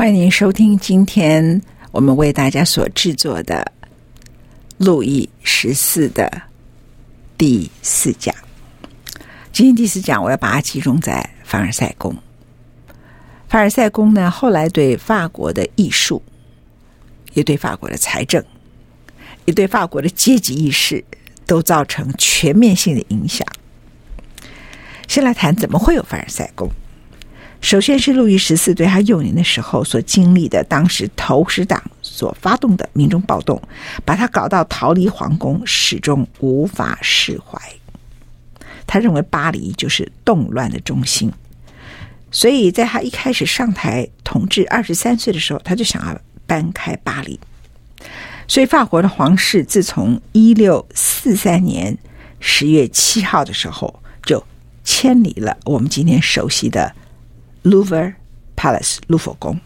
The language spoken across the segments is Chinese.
欢迎您收听今天我们为大家所制作的路易十四的第四讲。今天第四讲，我要把它集中在凡尔赛宫。凡尔赛宫呢，后来对法国的艺术，也对法国的财政，也对法国的阶级意识，都造成全面性的影响。先来谈怎么会有凡尔赛宫。首先是路易十四对他幼年的时候所经历的，当时投石党所发动的民众暴动，把他搞到逃离皇宫，始终无法释怀。他认为巴黎就是动乱的中心，所以在他一开始上台统治二十三岁的时候，他就想要搬开巴黎。所以法国的皇室自从一六四三年十月七号的时候，就迁离了我们今天熟悉的。Louvre Palace，卢浮宫。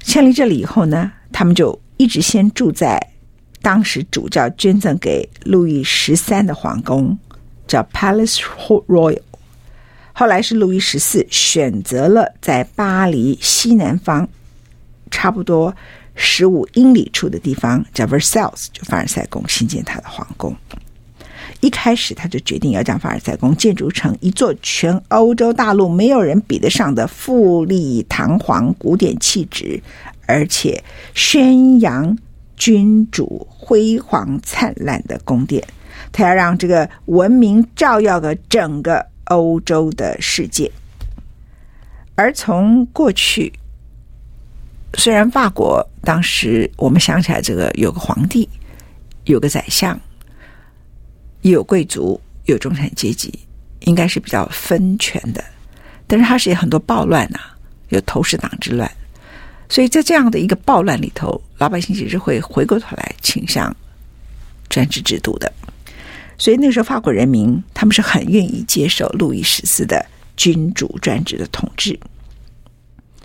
迁离这里以后呢，他们就一直先住在当时主教捐赠给路易十三的皇宫，叫 Palace Royal。后来是路易十四选择了在巴黎西南方差不多十五英里处的地方，叫 Versailles，就凡尔赛宫，新建他的皇宫。一开始他就决定要将凡尔赛宫建筑成一座全欧洲大陆没有人比得上的富丽堂皇、古典气质，而且宣扬君主辉煌灿烂的宫殿。他要让这个文明照耀个整个欧洲的世界。而从过去，虽然法国当时我们想起来，这个有个皇帝，有个宰相。有贵族，有中产阶级，应该是比较分权的。但是它是有很多暴乱呐、有投石党之乱，所以在这样的一个暴乱里头，老百姓其实会回过头来倾向专制制度的。所以那时候法国人民他们是很愿意接受路易十四的君主专制的统治。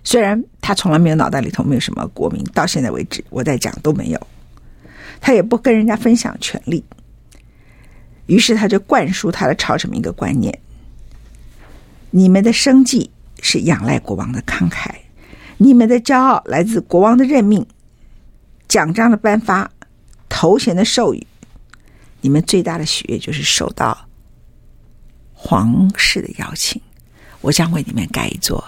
虽然他从来没有脑袋里头没有什么国民，到现在为止我在讲都没有，他也不跟人家分享权力。于是他就灌输他的朝臣们一个观念：你们的生计是仰赖国王的慷慨，你们的骄傲来自国王的任命、奖章的颁发、头衔的授予，你们最大的喜悦就是受到皇室的邀请。我将为你们盖一座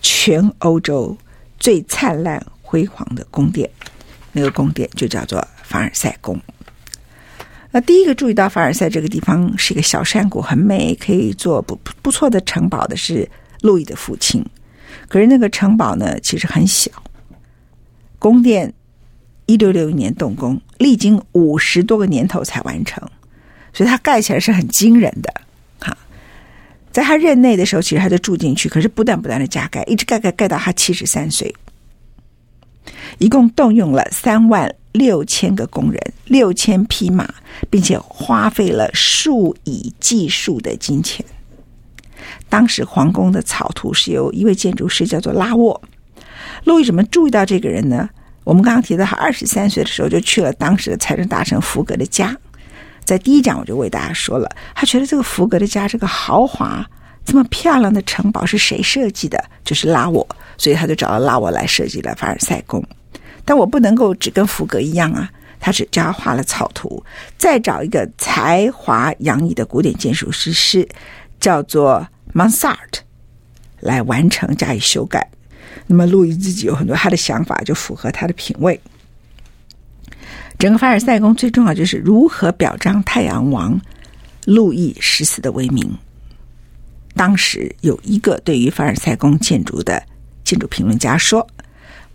全欧洲最灿烂辉煌的宫殿，那个宫殿就叫做凡尔赛宫。那第一个注意到凡尔赛这个地方是一个小山谷，很美，可以做不不错的城堡的是路易的父亲。可是那个城堡呢，其实很小。宫殿一六六一年动工，历经五十多个年头才完成，所以它盖起来是很惊人的。哈，在他任内的时候，其实他就住进去，可是不断不断的加盖，一直盖盖盖到他七十三岁，一共动用了三万。六千个工人，六千匹马，并且花费了数以计数的金钱。当时皇宫的草图是由一位建筑师叫做拉沃。路易怎么注意到这个人呢？我们刚刚提到，他二十三岁的时候就去了当时的财政大臣福格的家。在第一讲我就为大家说了，他觉得这个福格的家这个豪华、这么漂亮的城堡是谁设计的？就是拉沃，所以他就找了拉沃来设计了凡尔赛宫。但我不能够只跟福格一样啊，他只教他画了草图，再找一个才华洋溢的古典建筑师师，叫做 Mansart 来完成加以修改。那么，路易自己有很多他的想法，就符合他的品味。整个凡尔赛宫最重要就是如何表彰太阳王路易十四的威名。当时有一个对于凡尔赛宫建筑的建筑评论家说：“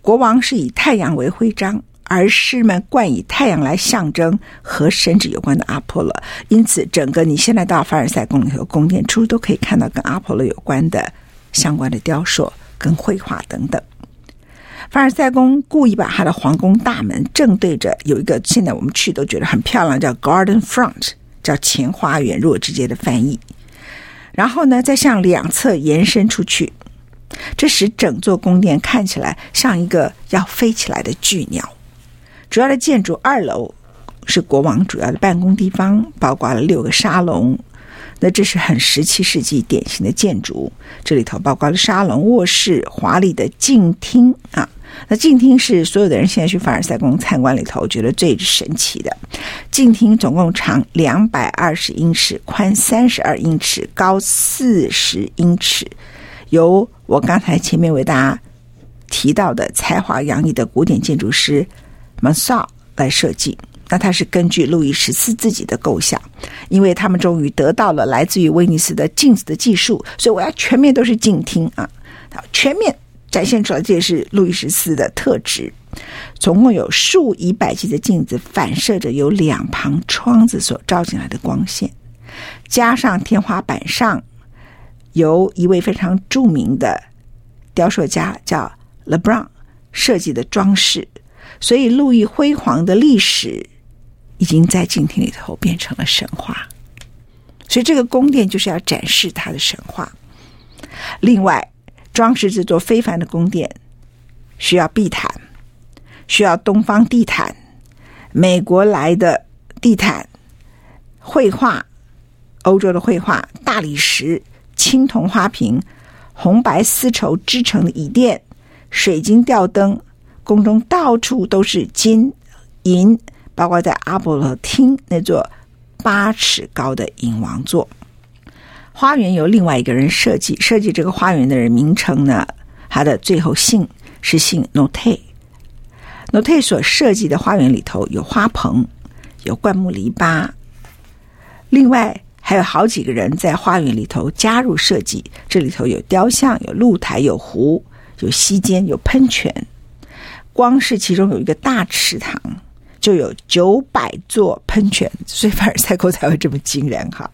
国王是以太阳为徽章，而士们冠以太阳来象征和神职有关的阿波罗。因此，整个你现在到凡尔赛宫里头宫殿，处都可以看到跟阿波罗有关的相关的雕塑。”跟绘画等等，凡尔赛宫故意把他的皇宫大门正对着有一个，现在我们去都觉得很漂亮，叫 Garden Front，叫前花园。如果直接的翻译，然后呢，再向两侧延伸出去，这使整座宫殿看起来像一个要飞起来的巨鸟。主要的建筑二楼是国王主要的办公地方，包括了六个沙龙。那这是很十七世纪典型的建筑，这里头包括了沙龙、卧室、华丽的镜厅啊。那镜厅是所有的人现在去凡尔赛宫参观里头觉得最神奇的。镜厅总共长两百二十英尺，宽三十二英尺，高四十英尺，由我刚才前面为大家提到的才华洋溢的古典建筑师 m a s a 来设计。那他是根据路易十四自己的构想，因为他们终于得到了来自于威尼斯的镜子的技术，所以我要全面都是静听啊，全面展现出来，这也是路易十四的特质。总共有数以百计的镜子反射着由两旁窗子所照进来的光线，加上天花板上由一位非常著名的雕塑家叫 LeBron 设计的装饰，所以路易辉煌的历史。已经在镜厅里头变成了神话，所以这个宫殿就是要展示它的神话。另外，装饰这座非凡的宫殿需要地毯，需要东方地毯、美国来的地毯、绘画、欧洲的绘画、大理石、青铜花瓶、红白丝绸织成的椅垫、水晶吊灯，宫中到处都是金银。包括在阿波罗厅那座八尺高的银王座，花园由另外一个人设计。设计这个花园的人名称呢，他的最后姓是姓 Note。Note 所设计的花园里头有花棚，有灌木篱笆，另外还有好几个人在花园里头加入设计。这里头有雕像，有露台，有湖，有溪间，有喷泉。光是其中有一个大池塘。就有九百座喷泉，所以凡尔赛宫才会这么惊人哈。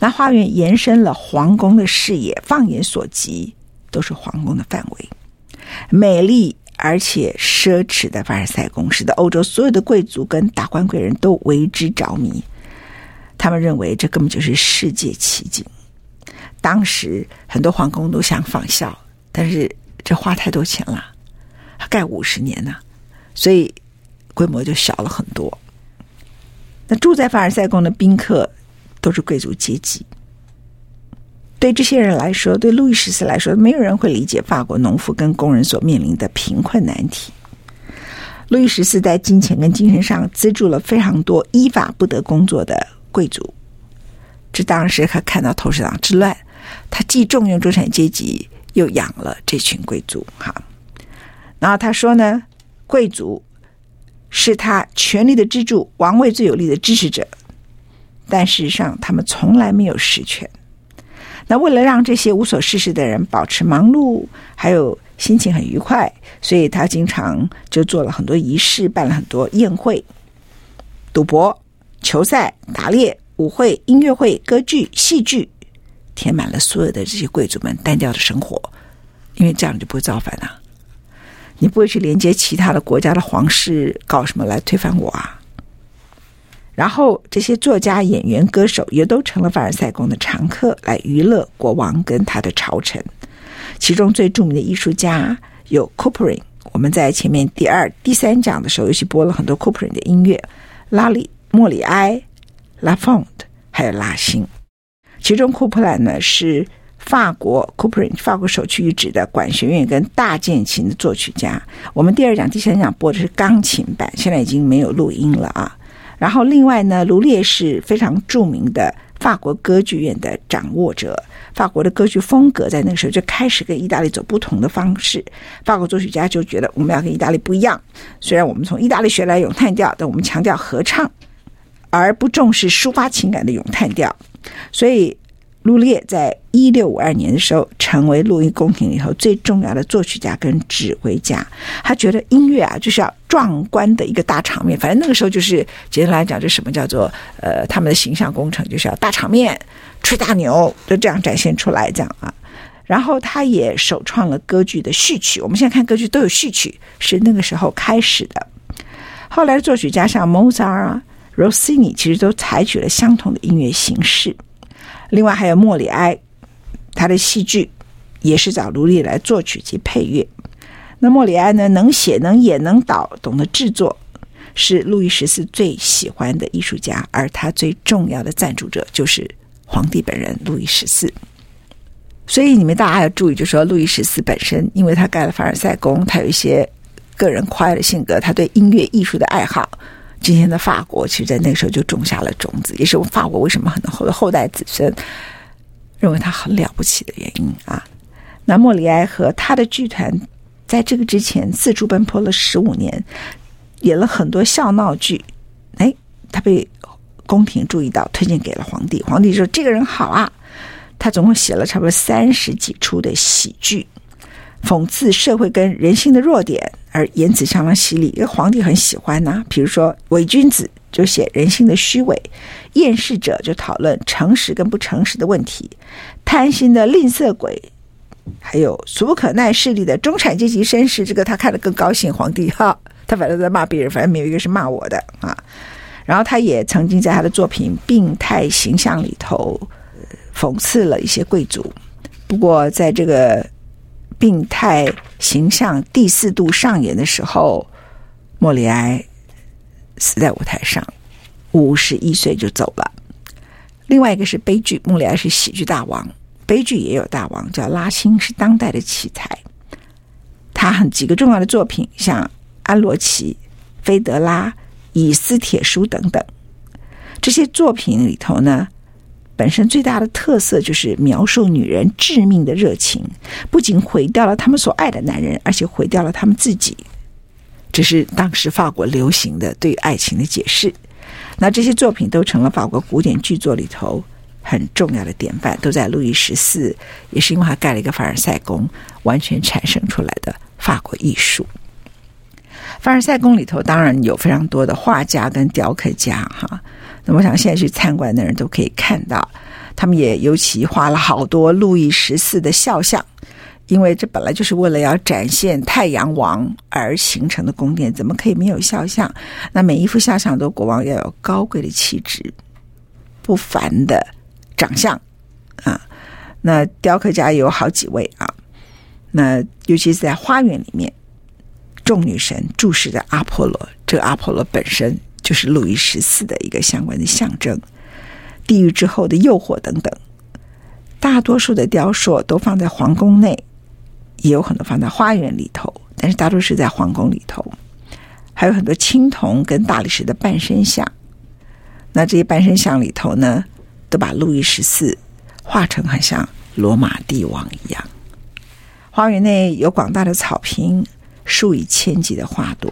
那花园延伸了皇宫的视野，放眼所及都是皇宫的范围。美丽而且奢侈的凡尔赛宫，使得欧洲所有的贵族跟达官贵人都为之着迷。他们认为这根本就是世界奇景。当时很多皇宫都想仿效，但是这花太多钱了，盖五十年呢，所以。规模就小了很多。那住在凡尔赛宫的宾客都是贵族阶级。对这些人来说，对路易十四来说，没有人会理解法国农夫跟工人所面临的贫困难题。路易十四在金钱跟精神上资助了非常多依法不得工作的贵族。这当时还看到投石党之乱，他既重用中产阶级，又养了这群贵族。哈，然后他说呢，贵族。是他权力的支柱，王位最有力的支持者，但事实上他们从来没有实权。那为了让这些无所事事的人保持忙碌，还有心情很愉快，所以他经常就做了很多仪式，办了很多宴会、赌博、球赛、打猎、舞会、音乐会、歌剧、戏剧，填满了所有的这些贵族们单调的生活，因为这样你就不会造反了。你不会去连接其他的国家的皇室搞什么来推翻我啊？然后这些作家、演员、歌手也都成了凡尔赛宫的常客，来娱乐国王跟他的朝臣。其中最著名的艺术家有 Couperin 我们在前面第二、第三讲的时候，尤其播了很多 Couperin 的音乐，拉里、莫里埃、拉丰特，还有拉辛。其中 Couperin 呢是法国 Couperin 法国首屈一指的管弦乐跟大键琴的作曲家。我们第二讲、第三讲播的是钢琴版，现在已经没有录音了啊。然后另外呢，卢列是非常著名的法国歌剧院的掌握者。法国的歌剧风格在那个时候就开始跟意大利走不同的方式。法国作曲家就觉得我们要跟意大利不一样，虽然我们从意大利学来咏叹调，但我们强调合唱，而不重视抒发情感的咏叹调。所以，卢列在一六五二年的时候，成为路易宫廷里头最重要的作曲家跟指挥家。他觉得音乐啊，就是要壮观的一个大场面。反正那个时候就是简单来讲，就什么叫做呃，他们的形象工程就是要大场面。吹大牛，就这样展现出来，这样啊。然后他也首创了歌剧的序曲。我们现在看歌剧都有序曲，是那个时候开始的。后来作曲家像莫扎尔啊、Rossini，其实都采取了相同的音乐形式。另外还有莫里埃，他的戏剧也是找卢列来作曲及配乐。那莫里埃呢，能写、能演、能导，懂得制作。是路易十四最喜欢的艺术家，而他最重要的赞助者就是。皇帝本人路易十四，所以你们大家要注意，就说路易十四本身，因为他盖了凡尔赛宫，他有一些个人夸张的性格，他对音乐艺术的爱好，今天的法国其实，在那个时候就种下了种子，也是法国为什么很多后后代子孙认为他很了不起的原因啊。那莫里埃和他的剧团在这个之前四处奔波了十五年，演了很多笑闹剧，哎，他被。宫廷注意到，推荐给了皇帝。皇帝说：“这个人好啊，他总共写了差不多三十几出的喜剧，讽刺社会跟人性的弱点，而言辞相当犀利。因为皇帝很喜欢呐、比如说，伪君子就写人性的虚伪，厌世者就讨论诚实跟不诚实的问题，贪心的吝啬鬼，还有俗不可耐势力的中产阶级绅士。这个他看得更高兴。皇帝哈，他反正在骂别人，反正没有一个是骂我的啊。”然后他也曾经在他的作品《病态形象》里头讽刺了一些贵族。不过，在这个《病态形象》第四度上演的时候，莫里埃死在舞台上，五十一岁就走了。另外一个是悲剧，莫里埃是喜剧大王，悲剧也有大王，叫拉辛，是当代的奇才。他很几个重要的作品，像《安罗奇》《菲德拉》。以斯铁书等等，这些作品里头呢，本身最大的特色就是描述女人致命的热情，不仅毁掉了他们所爱的男人，而且毁掉了他们自己。这是当时法国流行的对爱情的解释。那这些作品都成了法国古典剧作里头很重要的典范，都在路易十四，也是因为他盖了一个凡尔赛宫，完全产生出来的法国艺术。凡尔赛宫里头当然有非常多的画家跟雕刻家哈，那我想现在去参观的人都可以看到，他们也尤其画了好多路易十四的肖像，因为这本来就是为了要展现太阳王而形成的宫殿，怎么可以没有肖像？那每一幅肖像都国王要有高贵的气质、不凡的长相啊。那雕刻家有好几位啊，那尤其是在花园里面。众女神注视着阿波罗，这个阿波罗本身就是路易十四的一个相关的象征。地狱之后的诱惑等等，大多数的雕塑都放在皇宫内，也有很多放在花园里头，但是大多是在皇宫里头。还有很多青铜跟大理石的半身像，那这些半身像里头呢，都把路易十四画成很像罗马帝王一样。花园内有广大的草坪。数以千计的花朵，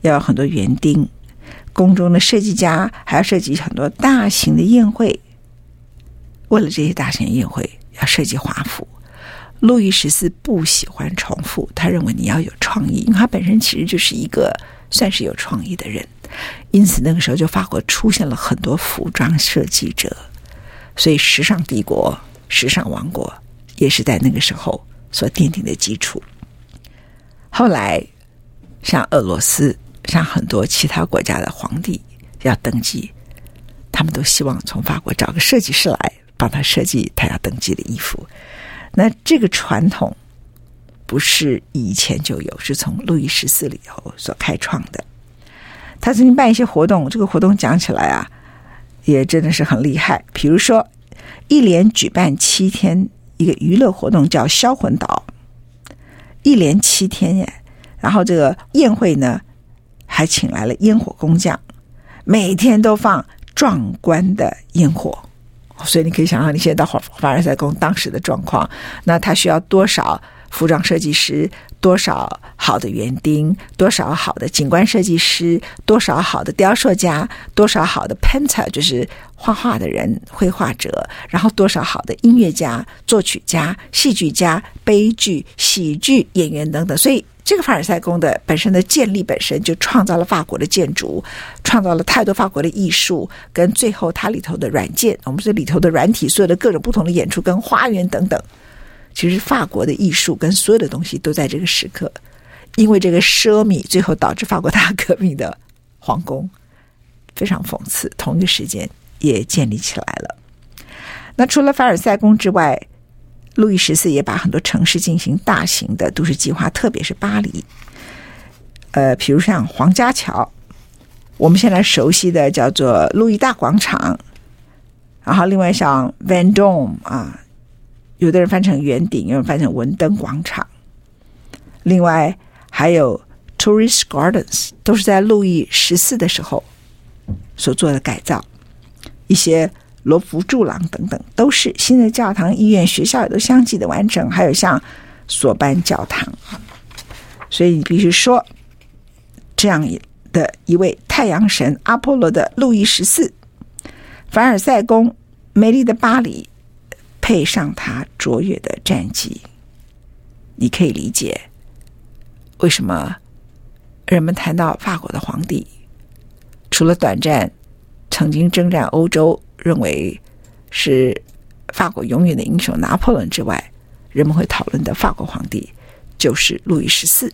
要有很多园丁。宫中的设计家还要设计很多大型的宴会。为了这些大型宴会，要设计华服。路易十四不喜欢重复，他认为你要有创意，因为他本身其实就是一个算是有创意的人。因此，那个时候就法国出现了很多服装设计者，所以时尚帝国、时尚王国也是在那个时候所奠定的基础。后来，像俄罗斯，像很多其他国家的皇帝要登基，他们都希望从法国找个设计师来帮他设计他要登基的衣服。那这个传统不是以前就有，是从路易十四里头所开创的。他曾经办一些活动，这个活动讲起来啊，也真的是很厉害。比如说，一连举办七天一个娱乐活动，叫《销魂岛》，一连七天耶。然后这个宴会呢，还请来了烟火工匠，每天都放壮观的烟火。所以你可以想象，你现在到凡凡尔赛宫当时的状况，那他需要多少？服装设计师，多少好的园丁，多少好的景观设计师，多少好的雕塑家，多少好的 painter，就是画画的人、绘画者，然后多少好的音乐家、作曲家、戏剧家、悲剧、喜剧演员等等。所以，这个凡尔赛宫的本身的建立本身就创造了法国的建筑，创造了太多法国的艺术，跟最后它里头的软件，我们这里头的软体，所有的各种不同的演出跟花园等等。其实法国的艺术跟所有的东西都在这个时刻，因为这个奢靡，最后导致法国大革命的皇宫非常讽刺，同一个时间也建立起来了。那除了凡尔赛宫之外，路易十四也把很多城市进行大型的都市计划，特别是巴黎。呃，比如像皇家桥，我们现在熟悉的叫做路易大广场，然后另外像 Vendôme 啊。有的人翻成圆顶，有人翻成文登广场。另外还有 Tourist Gardens，都是在路易十四的时候所做的改造。一些罗浮柱廊等等，都是新的教堂、医院、学校也都相继的完成。还有像索班教堂。所以你必须说，这样的一位太阳神阿波罗的路易十四，凡尔赛宫，美丽的巴黎。配上他卓越的战绩，你可以理解为什么人们谈到法国的皇帝，除了短暂曾经征战欧洲，认为是法国永远的英雄拿破仑之外，人们会讨论的法国皇帝就是路易十四。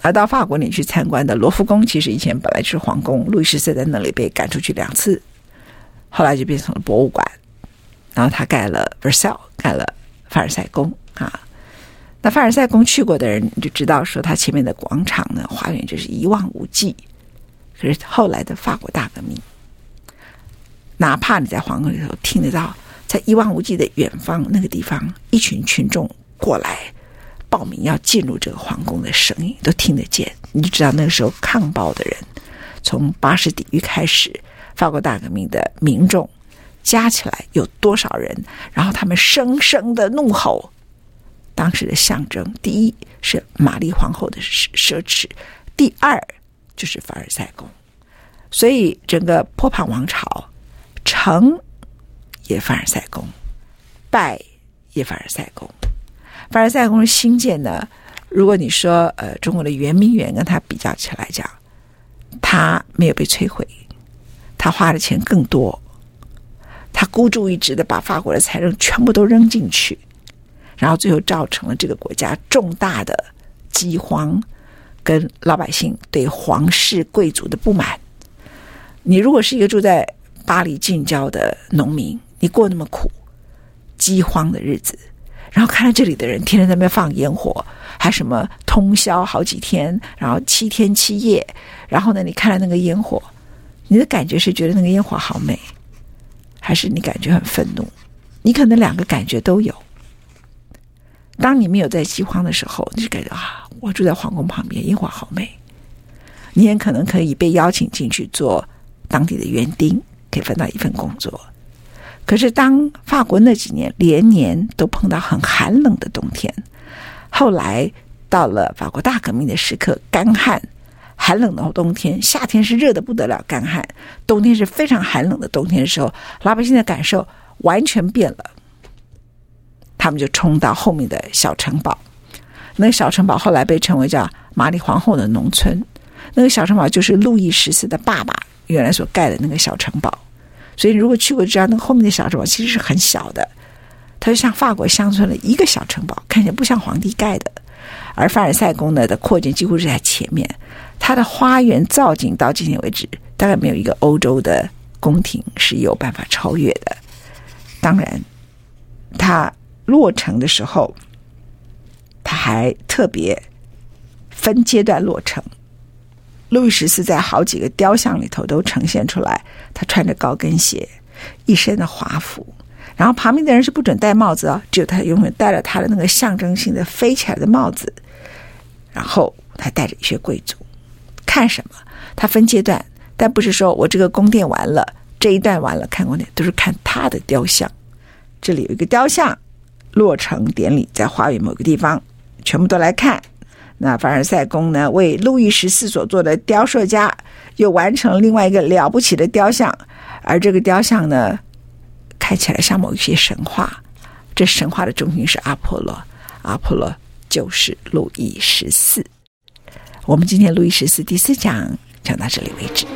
而到法国你去参观的罗浮宫，其实以前本来就是皇宫，路易十四在那里被赶出去两次，后来就变成了博物馆。然后他盖了 Versailles，盖了凡尔赛宫啊。那凡尔赛宫去过的人就知道，说他前面的广场呢，花园就是一望无际。可是后来的法国大革命，哪怕你在皇宫里头听得到，在一望无际的远方那个地方，一群群众过来报名要进入这个皇宫的声音都听得见，你就知道那个时候抗暴的人，从巴士底狱开始，法国大革命的民众。加起来有多少人？然后他们声声的怒吼，当时的象征，第一是玛丽皇后的奢侈，第二就是凡尔赛宫。所以整个波旁王朝成也凡尔赛宫，败也凡尔赛宫。凡尔赛宫的兴建呢，如果你说呃中国的圆明园跟它比较起来讲，它没有被摧毁，它花的钱更多。他孤注一掷的把法国的财政全部都扔进去，然后最后造成了这个国家重大的饥荒，跟老百姓对皇室贵族的不满。你如果是一个住在巴黎近郊的农民，你过那么苦饥荒的日子，然后看到这里的人天天在那边放烟火，还什么通宵好几天，然后七天七夜，然后呢，你看了那个烟火，你的感觉是觉得那个烟火好美。还是你感觉很愤怒？你可能两个感觉都有。当你没有在饥荒的时候，你就感觉啊，我住在皇宫旁边，烟花好美。你也可能可以被邀请进去做当地的园丁，可以分到一份工作。可是当法国那几年连年都碰到很寒冷的冬天，后来到了法国大革命的时刻，干旱。寒冷的冬天，夏天是热得不得了，干旱；冬天是非常寒冷的冬天的时候，老百姓的感受完全变了。他们就冲到后面的小城堡，那个小城堡后来被称为叫玛丽皇后的农村。那个小城堡就是路易十四的爸爸原来所盖的那个小城堡。所以，如果去过知道，那个后面的小城堡其实是很小的，它就像法国乡村的一个小城堡，看起来不像皇帝盖的。而凡尔赛宫呢的扩建几乎是在前面，它的花园造景到今天为止，大概没有一个欧洲的宫廷是有办法超越的。当然，它落成的时候，它还特别分阶段落成。路易十四在好几个雕像里头都呈现出来，他穿着高跟鞋，一身的华服，然后旁边的人是不准戴帽子哦，只有他永远戴了他的那个象征性的飞起来的帽子，然后他带着一些贵族，看什么？他分阶段，但不是说我这个宫殿完了，这一段完了看宫殿，都是看他的雕像。这里有一个雕像，落成典礼在花园某个地方，全部都来看。那凡尔赛宫呢，为路易十四所做的雕塑家又完成另外一个了不起的雕像，而这个雕像呢，看起来像某一些神话。这神话的中心是阿波罗，阿波罗就是路易十四。我们今天路易十四第四讲讲到这里为止。